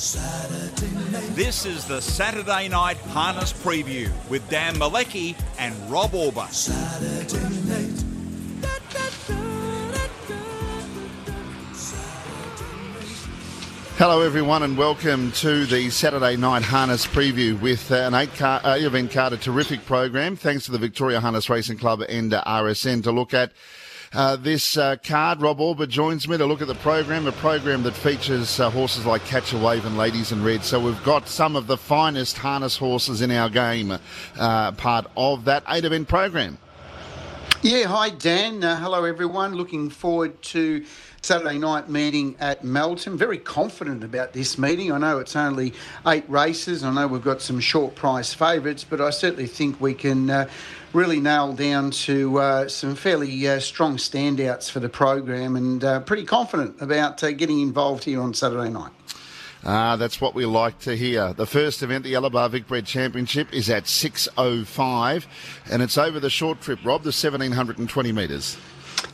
This is the Saturday Night Harness Preview with Dan Malecki and Rob Auber. Hello, everyone, and welcome to the Saturday Night Harness Preview with uh, an eight car, uh, event card, a terrific program. Thanks to the Victoria Harness Racing Club and uh, RSN to look at uh, this uh, card. Rob Auber joins me to look at the program, a program that features uh, horses like Catch a Wave and Ladies in Red. So we've got some of the finest harness horses in our game, uh, part of that eight event program. Yeah, hi Dan. Uh, hello everyone. Looking forward to Saturday night meeting at Melton. Very confident about this meeting. I know it's only eight races. I know we've got some short price favourites, but I certainly think we can uh, really nail down to uh, some fairly uh, strong standouts for the program, and uh, pretty confident about uh, getting involved here on Saturday night. Ah, that's what we like to hear. The first event, the Alabar Vicbred Championship, is at 6.05 and it's over the short trip, Rob, the 1720 metres.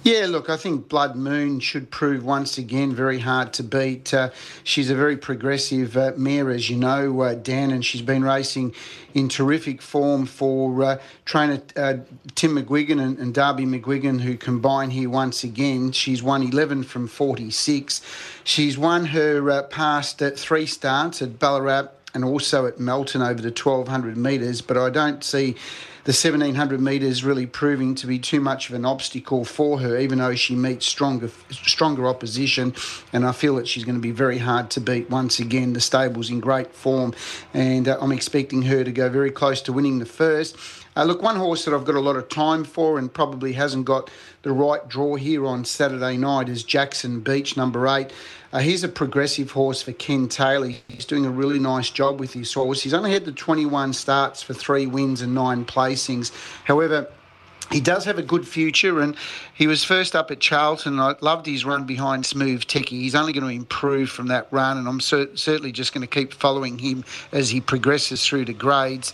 Yeah, look, I think Blood Moon should prove once again very hard to beat. Uh, she's a very progressive uh, mare, as you know, uh, Dan, and she's been racing in terrific form for uh, trainer uh, Tim McGuigan and, and, Darby McGuigan, who combine here once again. She's won 11 from 46. She's won her uh, past three starts at Ballarat and also at Melton over the 1200 metres, but I don't see the 1700 metres really proving to be too much of an obstacle for her, even though she meets stronger stronger opposition. And I feel that she's going to be very hard to beat once again. The stable's in great form, and uh, I'm expecting her to go very close to winning the first. Uh, look, one horse that I've got a lot of time for and probably hasn't got the right draw here on Saturday night is Jackson Beach, number eight. Uh, he's a progressive horse for Ken Taylor. He's doing a really nice job with his horse. He's only had the 21 starts for three wins and nine placings. However, he does have a good future, and he was first up at Charlton. I loved his run behind Smooth Techie. He's only going to improve from that run, and I'm cer- certainly just going to keep following him as he progresses through the grades.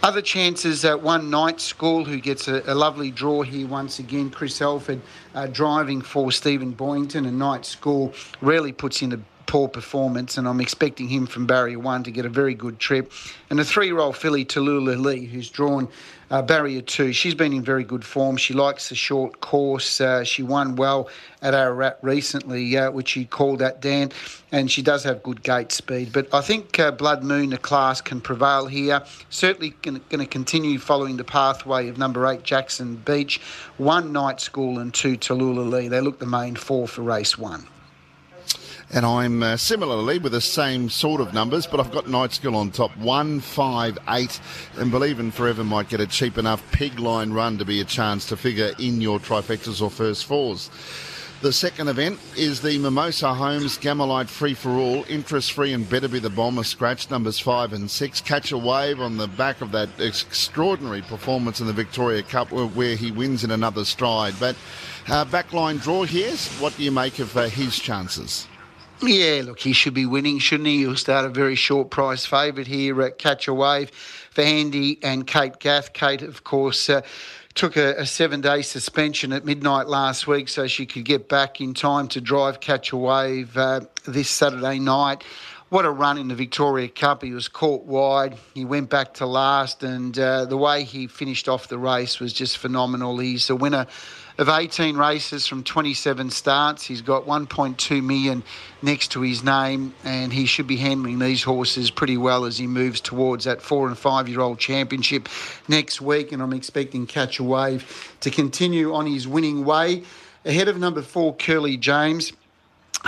Other chances, uh, one night school who gets a, a, lovely draw here once again. Chris Alford uh, driving for Stephen Boyington, and night school rarely puts in a poor performance, and I'm expecting him from barrier one to get a very good trip. And a three-year-old filly, Tallulah Lee, who's drawn uh, barrier two. She's been in very good form. She likes the short course. Uh, she won well at Ararat recently, uh, which she called at Dan, and she does have good gate speed. But I think uh, Blood Moon, the class, can prevail here. Certainly going to continue following the pathway of number eight, Jackson Beach, one night school, and two Tallulah Lee. They look the main four for race one and I'm uh, similarly with the same sort of numbers, but I've got Night School on top, one, five, eight, and Believe in Forever might get a cheap enough pig line run to be a chance to figure in your trifectas or first fours. The second event is the Mimosa Homes Gamelite Free for All, interest free and better be the bomber scratch numbers five and six. Catch a wave on the back of that extraordinary performance in the Victoria Cup where he wins in another stride. But uh, backline draw here, what do you make of uh, his chances? Yeah, look, he should be winning, shouldn't he? He'll start a very short price favourite here at Catch a Wave for Andy and Kate Gath. Kate, of course, uh, took a, a, seven day suspension at midnight last week so she could get back in time to drive Catch a Wave uh, this Saturday night. What a run in the Victoria Cup. He was caught wide. He went back to last, and uh, the way he finished off the race was just phenomenal. He's a winner of 18 races from 27 starts. He's got 1.2 million next to his name, and he should be handling these horses pretty well as he moves towards that four and five year old championship next week. And I'm expecting Catch a Wave to continue on his winning way. Ahead of number four, Curly James.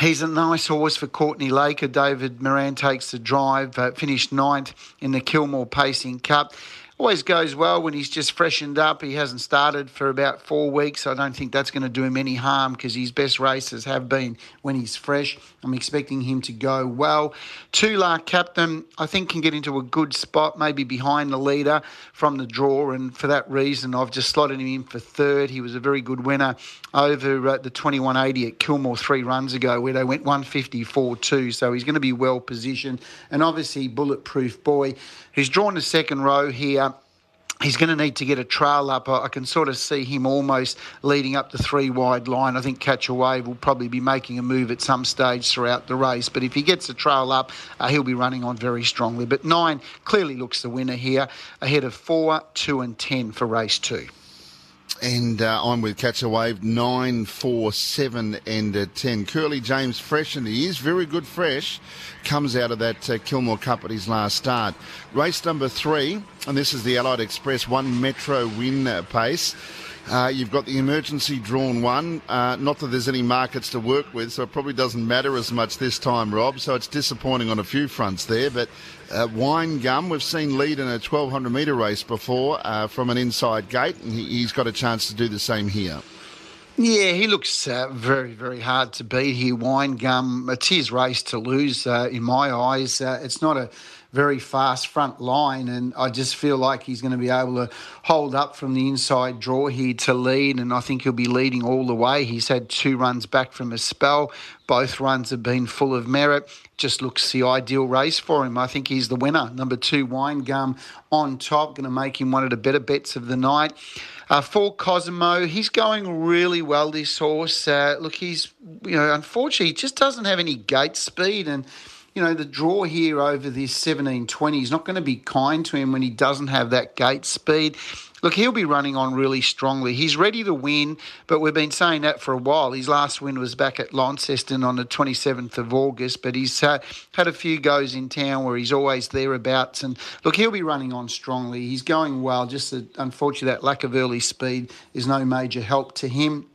He's a nice horse for Courtney Laker. David Moran takes the drive, uh, finished ninth in the Kilmore Pacing Cup always goes well when he's just freshened up. He hasn't started for about four weeks. I don't think that's going to do him any harm because his best races have been when he's fresh. I'm expecting him to go well. Tula captain, I think, can get into a good spot, maybe behind the leader from the draw. And for that reason, I've just slotted him in for third. He was a very good winner over uh, the 2180 at Kilmore three runs ago, where they went 154 2. So he's going to be well positioned. And obviously, Bulletproof Boy, who's drawn the second row here He's going to need to get a trail up. I can sort of see him almost leading up the three wide line. I think Catch a Wave will probably be making a move at some stage throughout the race. But if he gets a trail up, uh, he'll be running on very strongly. But nine clearly looks the winner here, ahead of four, two, and ten for race two. And uh, I'm with Catch a Wave, 9, 4, 7, and uh, 10. Curly James fresh, and he is very good fresh, comes out of that uh, Kilmore Cup at his last start. Race number three, and this is the Allied Express, one Metro win uh, pace. Uh, you've got the emergency drawn one. Uh, not that there's any markets to work with, so it probably doesn't matter as much this time, Rob. So it's disappointing on a few fronts there. But uh, Wine Gum, we've seen lead in a 1200 metre race before uh, from an inside gate, and he, has got a chance to do the same here. Yeah, he looks uh, very, very hard to beat here. Wine Gum, it's his race to lose uh, in my eyes. it's not a very fast front line, and I just feel like he's going to be able to hold up from the inside draw here to lead, and I think he'll be leading all the way. He's had two runs back from a spell. Both runs have been full of merit. Just looks the ideal race for him. I think he's the winner. Number two, Wine Gum on top, going to make him one of the better bets of the night. Uh, for Cosimo, he's going really well. This horse, uh, look, he's you know, unfortunately, he just doesn't have any gate speed, and you know, the draw here over this 1720 is not going to be kind to him when he doesn't have that gate speed. Look, he'll be running on really strongly. He's ready to win, but we've been saying that for a while. His last win was back at Launceston on the 27th of August, but he's uh, had a few goes in town where he's always thereabouts. And look, he'll be running on strongly. He's going well. Just that, unfortunately, that lack of early speed is no major help to him.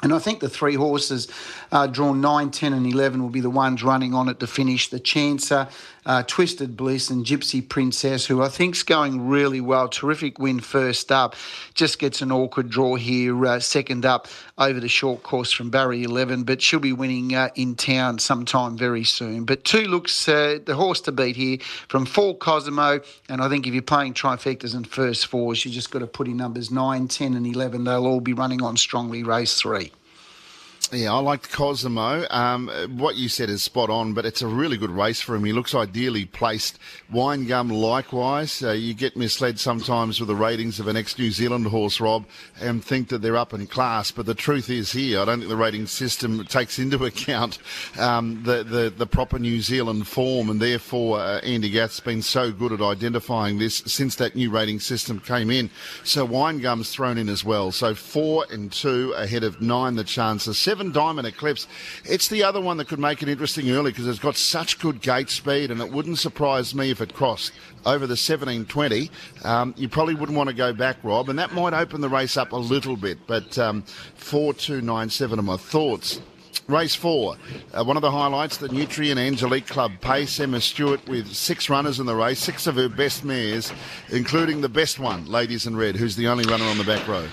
And I think the three horses uh, drawn 9, 10, and 11 will be the ones running on it to finish. The Chancer, uh, Twisted Bliss, and Gypsy Princess, who I think's going really well. Terrific win first up. Just gets an awkward draw here, uh, second up over the short course from barrier 11, but she'll be winning uh, in town sometime very soon. But two looks uh, the horse to beat here from Four Cosimo. And I think if you're playing trifectas and first fours, you just got to put in numbers 9, 10, and 11. They'll all be running on strongly race three. Yeah, I liked Cosimo. Um, what you said is spot on, but it's a really good race for him. He looks ideally placed. Wine Gum, likewise. Uh, you get misled sometimes with the ratings of an ex-New Zealand horse, Rob, and think that they're up in class. But the truth is here, I don't think the rating system takes into account um, the, the, the proper New Zealand form, and therefore uh, Andy Gath's been so good at identifying this since that new rating system came in. So Wine Gum's thrown in as well. So four and two ahead of nine. The chances seven Seven Diamond Eclipse. It's the other one that could make it interesting early because it's got such good gate speed, and it wouldn't surprise me if it crossed over the 1720. Um, you probably wouldn't want to go back, Rob, and that might open the race up a little bit. But um, 4297 are my thoughts. Race four, uh, one of the highlights, the Nutrien Angelique Club pace. Emma Stewart with six runners in the race, six of her best mares, including the best one, Ladies in Red, who's the only runner on the back row.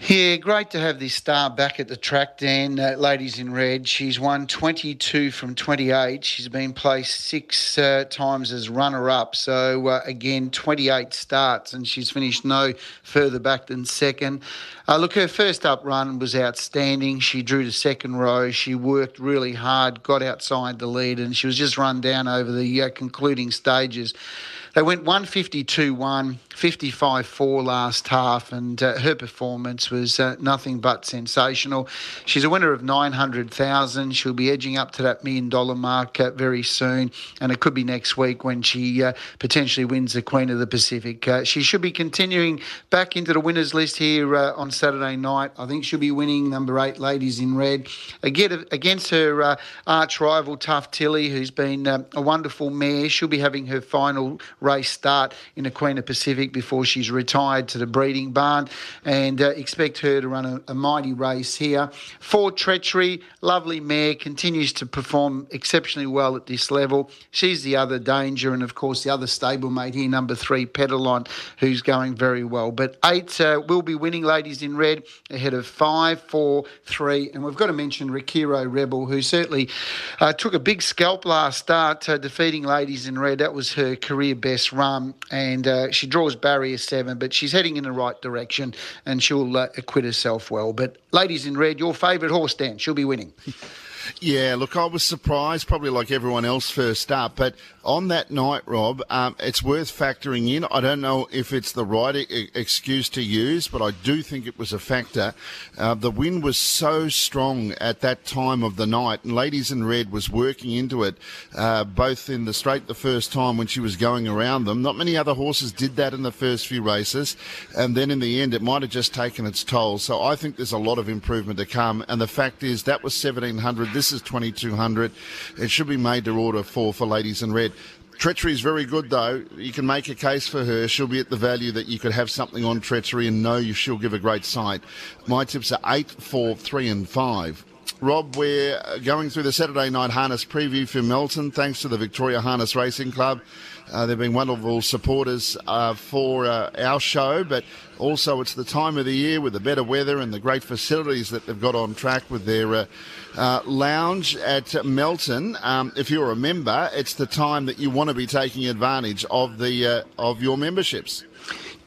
Yeah, great to have this star back at the track, Dan. Uh, ladies in red, she's won 22 from 28. She's been placed six uh, times as runner up. So, uh, again, 28 starts, and she's finished no further back than second. Uh, look, her first up run was outstanding. She drew to second row. She worked really hard, got outside the lead, and she was just run down over the uh, concluding stages. They went 152 1, 55 4 last half, and uh, her performance was uh, nothing but sensational. She's a winner of 900,000. She'll be edging up to that million dollar mark uh, very soon, and it could be next week when she uh, potentially wins the Queen of the Pacific. Uh, she should be continuing back into the winners list here uh, on Saturday night. I think she'll be winning number eight, Ladies in Red, again against her arch rival, Tough Tilly, who's been a wonderful mare. She'll be having her final race start in the Queen of Pacific before she's retired to the breeding barn and uh, expect her to run a, a, mighty race here. For Treachery, lovely mare, continues to perform exceptionally well at this level. She's the other danger, and of course, the other stablemate here, number three, Pedalon, who's going very well. But eight uh, will be winning, ladies in red, ahead of five, four, three, and we've got to mention Rikiro Rebel, who certainly uh, took a big scalp last start, uh, defeating ladies in red. That was her career best best run, and uh, she draws barrier seven, but she's heading in the right direction, and she'll uh, acquit herself well. But ladies in red, your favourite horse, Dan, she'll be winning. Yeah, look, I was surprised, probably like everyone else first up, but on that night, Rob, um, it's worth factoring in. I don't know if it's the right e- excuse to use, but I do think it was a factor. Uh, the wind was so strong at that time of the night, and Ladies in Red was working into it, uh, both in the straight the first time when she was going around them. Not many other horses did that in the first few races, and then in the end, it might have just taken its toll. So I think there's a lot of improvement to come, and the fact is that was 1700. This is 2200. It should be made to order for for Ladies in Red. Treachery is very good, though. You can make a case for her. She'll be at the value that you could have something on Treachery and know she'll give a great sight. My tips are 8, 4, 3, and 5. Rob, we're going through the Saturday night harness preview for Melton, thanks to the Victoria Harness Racing Club. Uh, they've been wonderful supporters uh, for uh, our show, but also it's the time of the year with the better weather and the great facilities that they've got on track with their uh, uh, lounge at Melton. Um, if you're a member, it's the time that you want to be taking advantage of the uh, of your memberships.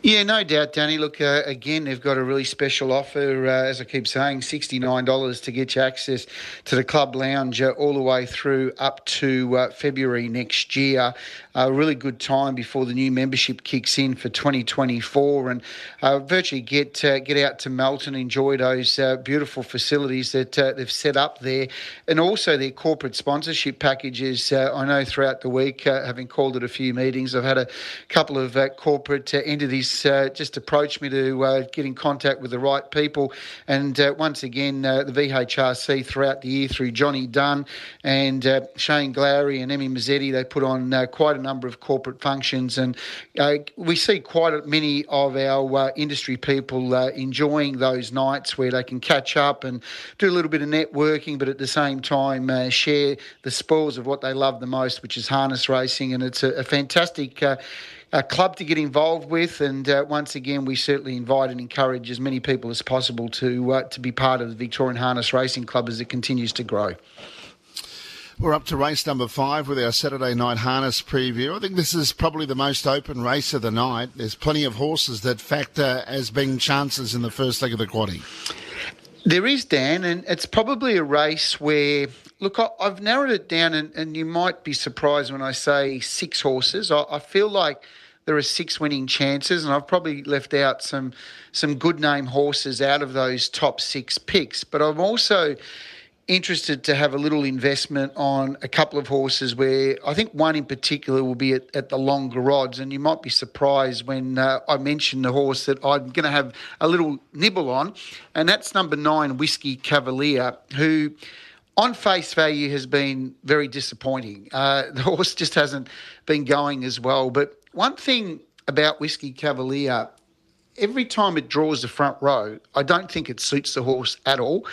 Yeah, no doubt, Danny. Look, uh, again, they've got a really special offer, uh, as I keep saying, $69 to get you access to the club lounge uh, all the way through up to uh, February next year. A really good time before the new membership kicks in for 2024 and uh, virtually get uh, get out to Melton, enjoy those beautiful facilities that they've set up there, and also their corporate sponsorship packages. I know throughout the week, having called at a few meetings, I've had a couple of corporate entities uh, just approached me to uh, get in contact with the right people. And uh, once again, uh, the VHRC throughout the year through Johnny Dunn and uh, Shane Glowry and Emmy Mazzetti, they put on uh, quite a number of corporate functions. And we see quite many of our industry people enjoying those nights where they can catch up and do a little bit of networking, but at the same time share the spoils of what they love the most, which is harness racing. And it's a, a fantastic a club to get involved with. And uh, once again, we certainly invite and encourage as many people as possible to uh, to be part of the Victorian Harness Racing Club as it continues to grow. We're up to race number five with our Saturday night harness preview. I think this is probably the most open race of the night. There's plenty of horses that factor as being chances in the first leg of the quaddy. There is, Dan, and it's probably a race where, look, I've narrowed it down, and, and you might be surprised when I say six horses. I, I feel like there are six winning chances, and I've probably left out some some good name horses out of those top six picks. But I'm also interested to have a little investment on a couple of horses where I think one in particular will be at, at the longer odds. And you might be surprised when uh, I mention the horse that I'm going to have a little nibble on, and that's number nine, Whiskey Cavalier, who on face value has been very disappointing. Uh, the horse just hasn't been going as well. But one thing about Whiskey Cavalier, every time it draws the front row, I don't think it suits the horse at all.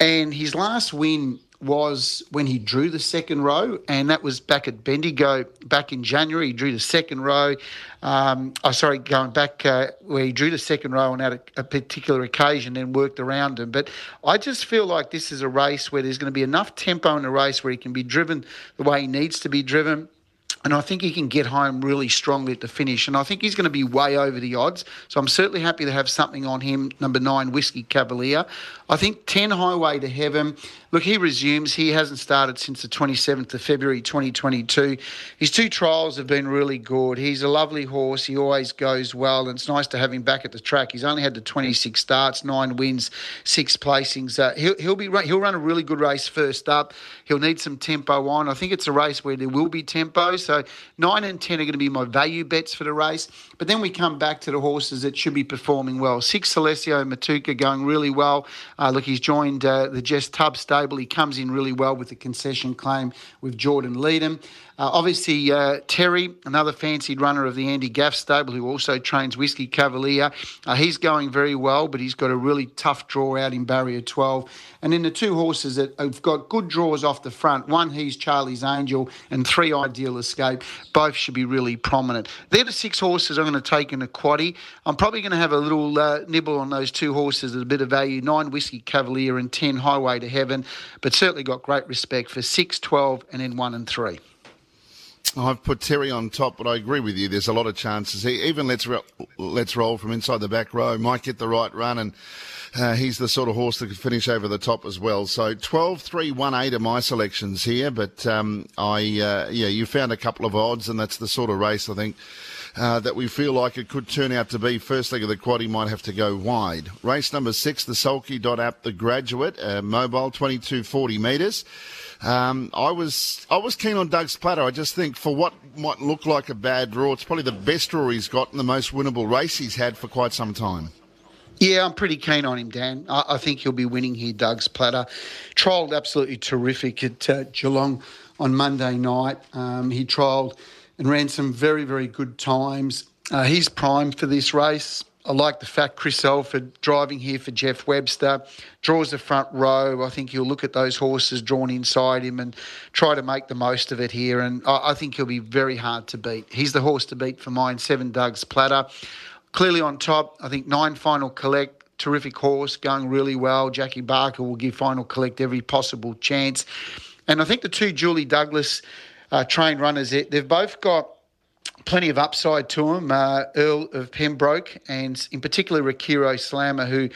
And his last win was when he drew the second row, and that was back at Bendigo back in January. He drew the second row. Um, oh, sorry, going back uh, where he drew the second row on a, a particular occasion and worked around him. But I just feel like this is a race where there's going to be enough tempo in the race where he can be driven the way he needs to be driven. And I think he can get home really strongly at the finish. And I think he's going to be way over the odds. So I'm certainly happy to have something on him, number nine, Whiskey Cavalier. I think 10 Highway to Heaven. Look, he resumes. He hasn't started since the 27th of February 2022. His two trials have been really good. He's a lovely horse. He always goes well, and it's nice to have him back at the track. He's only had the 26 starts, nine wins, six placings. Uh, he'll, he'll be he'll run a really good race first up. He'll need some tempo on. I think it's a race where there will be tempo. So nine and 10 are going to be my value bets for the race. But then we come back to the horses that should be performing well. Six Celestio Matuka going really well. Uh, look, he's joined uh, the Jess Tubb stable. He comes in really well with the concession claim with Jordan Leedham. Uh, obviously, uh, Terry, another fancied runner of the Andy Gath stable, who also trains Whiskey Cavalier, uh, he's going very well, but he's got a really tough draw out in barrier 12. And then the two horses that have got good draws off the front one, he's Charlie's Angel, and three Ideal Escape, both should be really prominent. They're the six horses I'm going to take in a quaddy. I'm probably going to have a little uh, nibble on those two horses at a bit of value nine Whiskey Cavalier and 10 Highway to Heaven, but certainly got great respect for 6, 12, and then 1 and 3. I've put Terry on top, but I agree with you. There's a lot of chances. He, even let's ro- let's roll from inside the back row might get the right run, and uh, he's the sort of horse that could finish over the top as well. So 12, 3, 1, 8 are my selections here, but um, I uh, yeah, you found a couple of odds, and that's the sort of race I think. Uh, that we feel like it could turn out to be. First leg of the quad, he might have to go wide. Race number six, the Sulky dot app, the graduate, uh, mobile, 2240 metres. Um, I was I was keen on Doug's platter. I just think for what might look like a bad draw, it's probably the best draw he's got and the most winnable race he's had for quite some time. Yeah, I'm pretty keen on him, Dan. I, I think he'll be winning here. Doug's platter, trialled absolutely terrific at uh, Geelong on Monday night. Um, he trialled and ran some very very good times. Uh, he's primed for this race. I like the fact Chris Alford driving here for Jeff Webster draws the front row. I think he'll look at those horses drawn inside him and try to make the most of it here. And I, I think he'll be very hard to beat. He's the horse to beat for mine. Seven Doug's platter. Clearly on top, I think nine final collect. Terrific horse, going really well. Jackie Barker will give final collect every possible chance. And I think the two Julie Douglas uh, trained runners, they've both got plenty of upside to him. Uh, Earl of Pembroke and in particular Rakiro Slammer, who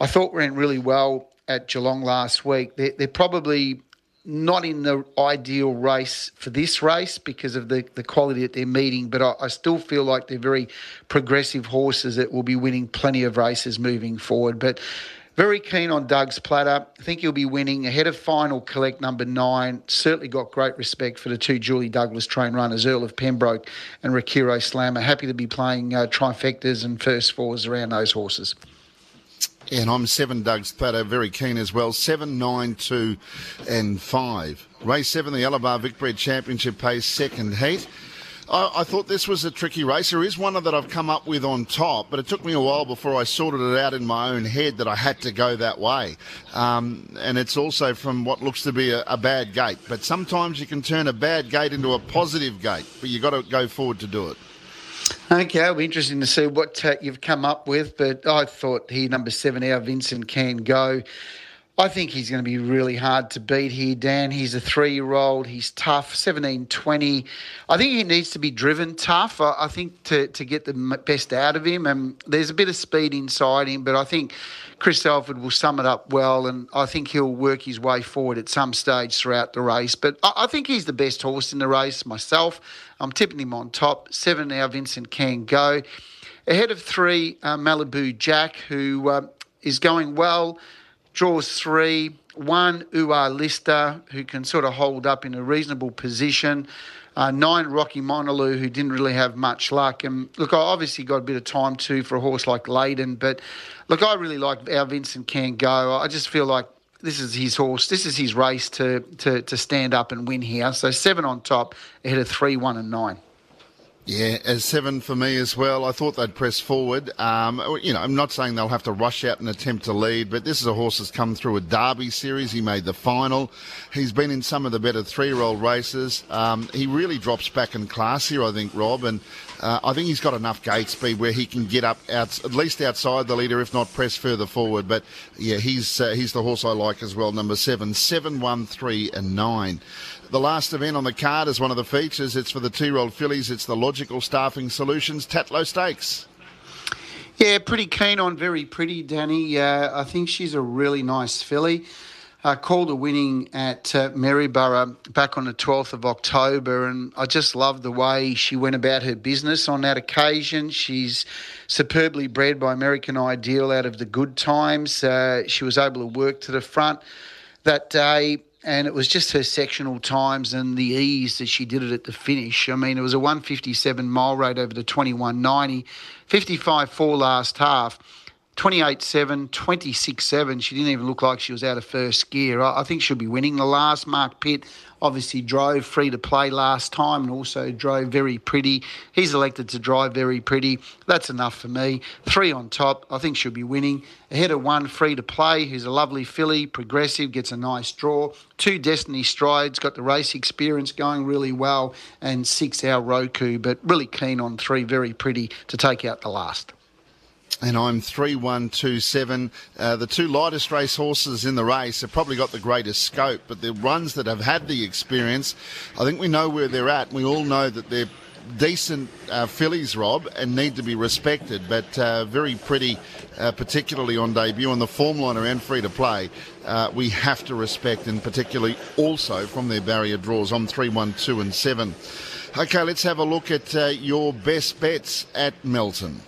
I thought ran really well at Geelong last week. They're, they're, probably not in the ideal race for this race because of the, the quality that they're meeting, but I, I still feel like they're very progressive horses that will be winning plenty of races moving forward. But very keen on Doug's platter. I think he'll be winning ahead of final collect number nine. Certainly got great respect for the two Julie Douglas train runners, Earl of Pembroke and Rakiro Slammer. Happy to be playing uh, trifectas and first fours around those horses. And I'm seven Doug's platter, very keen as well. Seven, nine, two, and five. Race seven, the Alabar Vic Bred Championship pays second heat. I, I, thought this was a tricky race. There is one that I've come up with on top, but it took me a while before I sorted it out in my own head that I had to go that way. Um, and it's also from what looks to be a, a, bad gate. But sometimes you can turn a bad gate into a positive gate, but you've got to go forward to do it. Okay, it'll be interesting to see what uh, you've come up with, but I thought he, number seven, our Vincent can go. I think he's going to be really hard to beat here, Dan. He's a three year old. He's tough, 17 20. I think he needs to be driven tough, I, think, to, to get the best out of him. And there's a bit of speed inside him, but I think Chris Alford will sum it up well. And I think he'll work his way forward at some stage throughout the race. But I, I think he's the best horse in the race myself. I'm tipping him on top. Seven now, Vincent can go. Ahead of three, uh, Malibu Jack, who uh, is going well draws three. One, Ua Lister, who can sort of hold up in a reasonable position. Uh, nine, Rocky Monaloo, who didn't really have much luck. And look, I obviously got a bit of time too for a horse like Layden, but look, I really like our Vincent Can Go. I just feel like this is his horse. This is his race to, to, to stand up and win here. So seven on top, ahead of three, one, and nine. Yeah, as seven for me as well. I thought they'd press forward. Um, you know, I'm not saying they'll have to rush out and attempt to lead, but this is a horse that's come through a Derby series. He made the final. He's been in some of the better three-year-old races. Um, he really drops back in class here, I think, Rob, and uh, I think he's got enough gate speed where he can get up out, at least outside the leader, if not press further forward. But yeah, he's uh, he's the horse I like as well. Number seven, seven, one, three, and nine. The last event on the card is one of the features. It's for the two-year-old fillies. It's the Logical Staffing Solutions Tatlow Stakes. Yeah, pretty keen on very pretty, Danny. Uh, I think she's a really nice filly. Uh, called a winning at uh, Maryborough back on the 12th of October, and I just love the way she went about her business on that occasion. She's superbly bred by American Ideal out of the good times. Uh, she was able to work to the front that day and it was just her sectional times and the ease that she did it at the finish. I mean, it was a 157 mile rate over the 2190, 55 4 last half. 28 7, 26 7. She didn't even look like she was out of first gear. I, think she'll be winning. The last Mark Pitt obviously drove free to play last time and also drove very pretty. He's elected to drive very pretty. That's enough for me. Three on top. I think she'll be winning. Ahead of one, free to play, who's a lovely filly, progressive, gets a nice draw. Two Destiny Strides, got the race experience going really well. And six, our Roku, but really keen on three, very pretty to take out the last. And I'm 3127. Uh, the two lightest race horses in the race have probably got the greatest scope, but the ones that have had the experience, I think we know where they're at. We all know that they're decent uh, fillies, Rob, and need to be respected, but uh, very pretty, uh, particularly on debut. On the form liner and free to play, uh, we have to respect, and particularly also from their barrier draws on 3, 1, 2, and 7. Okay, let's have a look at uh, your best bets at Melton.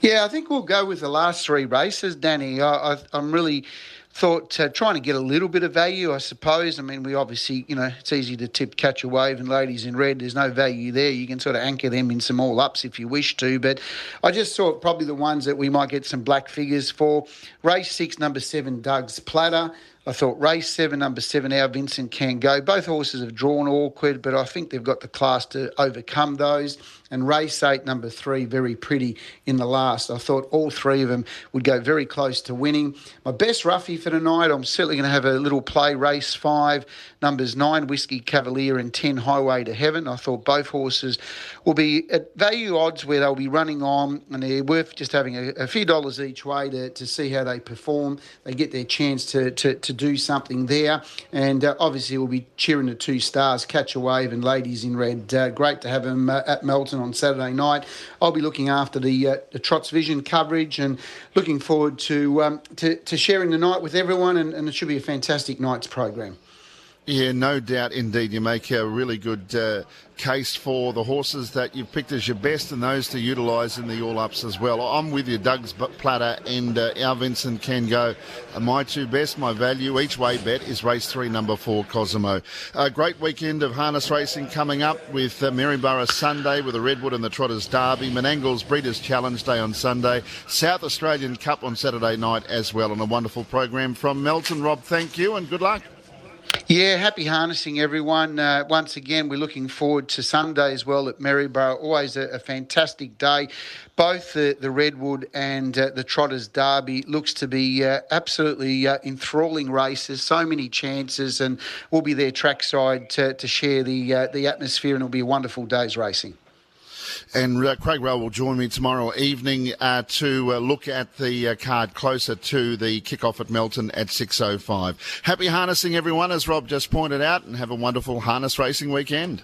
Yeah, I think we'll go with the last three races, Danny. I, am really thought uh, trying to get a little bit of value, I suppose. I mean, we obviously, you know, it's easy to tip Catch a Wave and Ladies in Red. There's no value there. You can sort of anchor them in some all ups if you wish to. But I just thought probably the ones that we might get some black figures for. Race six, number seven, Doug's Platter. I thought race seven, number seven, our Vincent can go. Both horses have drawn awkward, but I think they've got the class to overcome those. And race eight, number three, very pretty in the last. I thought all three of them would go very close to winning. My best roughie for tonight, I'm certainly going to have a little play. Race five, numbers nine, Whiskey Cavalier, and 10, Highway to Heaven. I thought both horses will be at value odds where they'll be running on, and they're worth just having a, a few dollars each way to, to see how they perform. They get their chance to, to, to do something there. And uh, obviously, we'll be cheering the two stars, Catch a Wave and Ladies in Red. Uh, great to have them uh, at Melton on Saturday night. I'll be looking after the, uh, the Trots Vision coverage and looking forward to, um, to, to, sharing the night with everyone. And, and it should be a fantastic night's program. Yeah, no doubt indeed. You make a really good uh, case for the horses that you've picked as your best and those to utilise in the all ups as well. I'm with you, Doug's Platter and uh, our Vincent can go. Uh, my two best, my value each way bet is race three, number four, Cosimo. A great weekend of harness racing coming up with uh, Maryborough Sunday with the Redwood and the Trotters Derby, Menangles Breeders' Challenge Day on Sunday, South Australian Cup on Saturday night as well, and a wonderful program from Melton. Rob, thank you and good luck. Yeah, happy harnessing, everyone. Uh, once again, we're looking forward to Sunday as well at Maryborough. Always a, a fantastic day. Both the, the Redwood and uh, the Trotters Derby looks to be uh, absolutely uh, enthralling races. So many chances, and we'll be there trackside to, to share the uh, the atmosphere, and it'll be a wonderful day's racing. And uh, Craig Rowe will join me tomorrow evening uh, to uh, look at the uh, card closer to the kickoff at Melton at 6.05. Happy harnessing, everyone, as Rob just pointed out, and have a wonderful harness racing weekend.